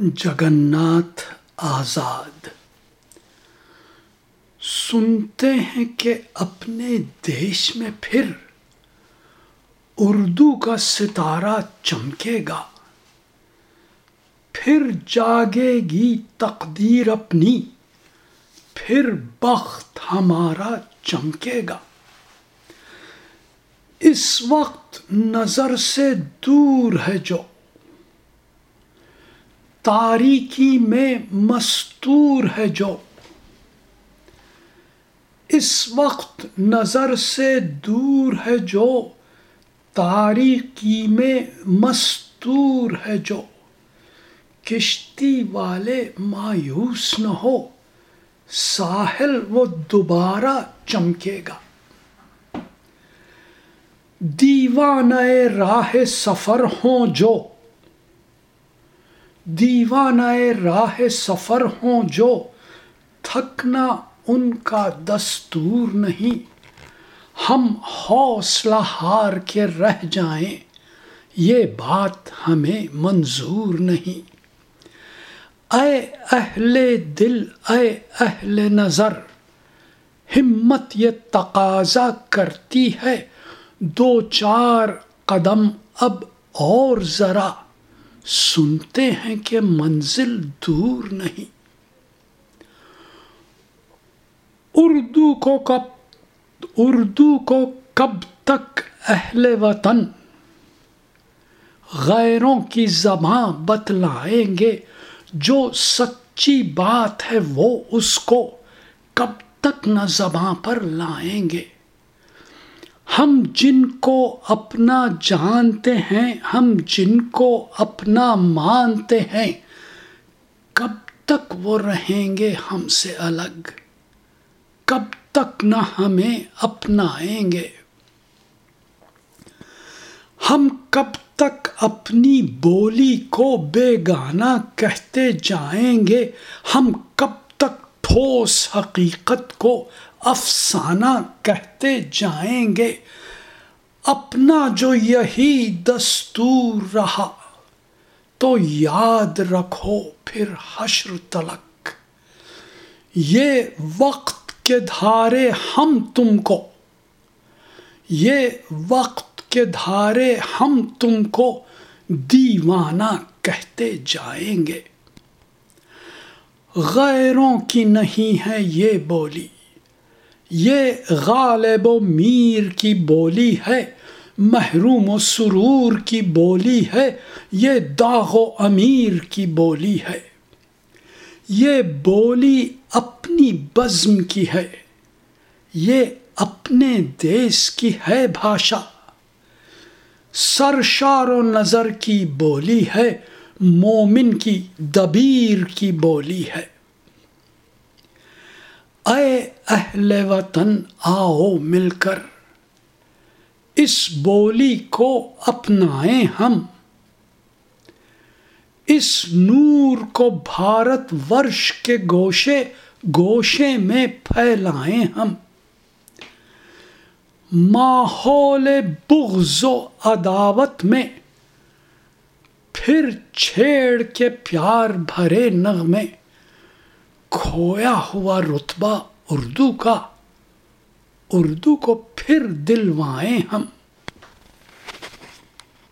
جگناتھ آزاد۔ سنتے ہیں کہ اپنے دیش میں پھر اردو کا ستارہ چمکے گا۔ پھر جاگے گی تقدیر اپنی، پھر بخت ہمارا چمکے گا۔ اس وقت نظر سے دور ہے جو تاریکی میں مستور ہے جو۔ اس وقت نظر سے دور ہے جو، تاریکی میں مستور ہے جو۔ کشتی والے مایوس نہ ہو، ساحل وہ دوبارہ چمکے گا۔ دیوان راہ سفر ہوں جو دیوان راہ سفر ہوں جو تھکنا ان کا دستور نہیں۔ ہم حوصلہ ہار کے رہ جائیں، یہ بات ہمیں منظور نہیں۔ اے اہل دل، اے اہل نظر، ہمت یہ تقاضا کرتی ہے۔ دو چار قدم اب اور ذرا۔ سنتے ہیں کہ منزل دور نہیں۔ اردو کو کب، اردو کو کب تک اہل وطن غیروں کی زباں بتلائیں گے، جو سچی بات ہے وہ اس کو کب تک نہ زباں پر لائیں گے۔ ہم جن کو اپنا جانتے ہیں، ہم جن کو اپنا مانتے ہیں، کب تک وہ رہیں گے ہم سے الگ؟ کب تک نہ ہمیں اپنائیں گے؟ ہم کب تک اپنی بولی کو بے گانا کہتے جائیں گے؟ ہم کب ٹھوس حقیقت کو افسانہ کہتے جائیں گے۔ اپنا جو یہی دستور رہا، تو یاد رکھو پھر حشر تلک یہ وقت کے دھارے ہم تم کو۔ یہ وقت کے دھارے ہم تم کو دیوانہ کہتے جائیں گے۔ غیروں کی نہیں ہے یہ بولی۔ یہ غالب و میر کی بولی ہے، محروم و سرور کی بولی ہے، یہ داغ و امیر کی بولی ہے۔ یہ بولی اپنی بزم کی ہے، یہ اپنے دیس کی ہے بھاشا۔ سرشار و نظر کی بولی ہے مومن کی دبیر کی بولی ہے۔ اے اہل وطن، آؤ مل کر اس بولی کو اپنائیں ہم۔ اس نور کو بھارت ورش کے گوشے گوشے میں پھیلائیں ہم۔ ماحول بغض و عداوت میں پھر چھیڑ کے پیار بھرے نغمے، کھویا ہوا رتبہ اردو کا، اردو کو پھر دلوائیں ہم۔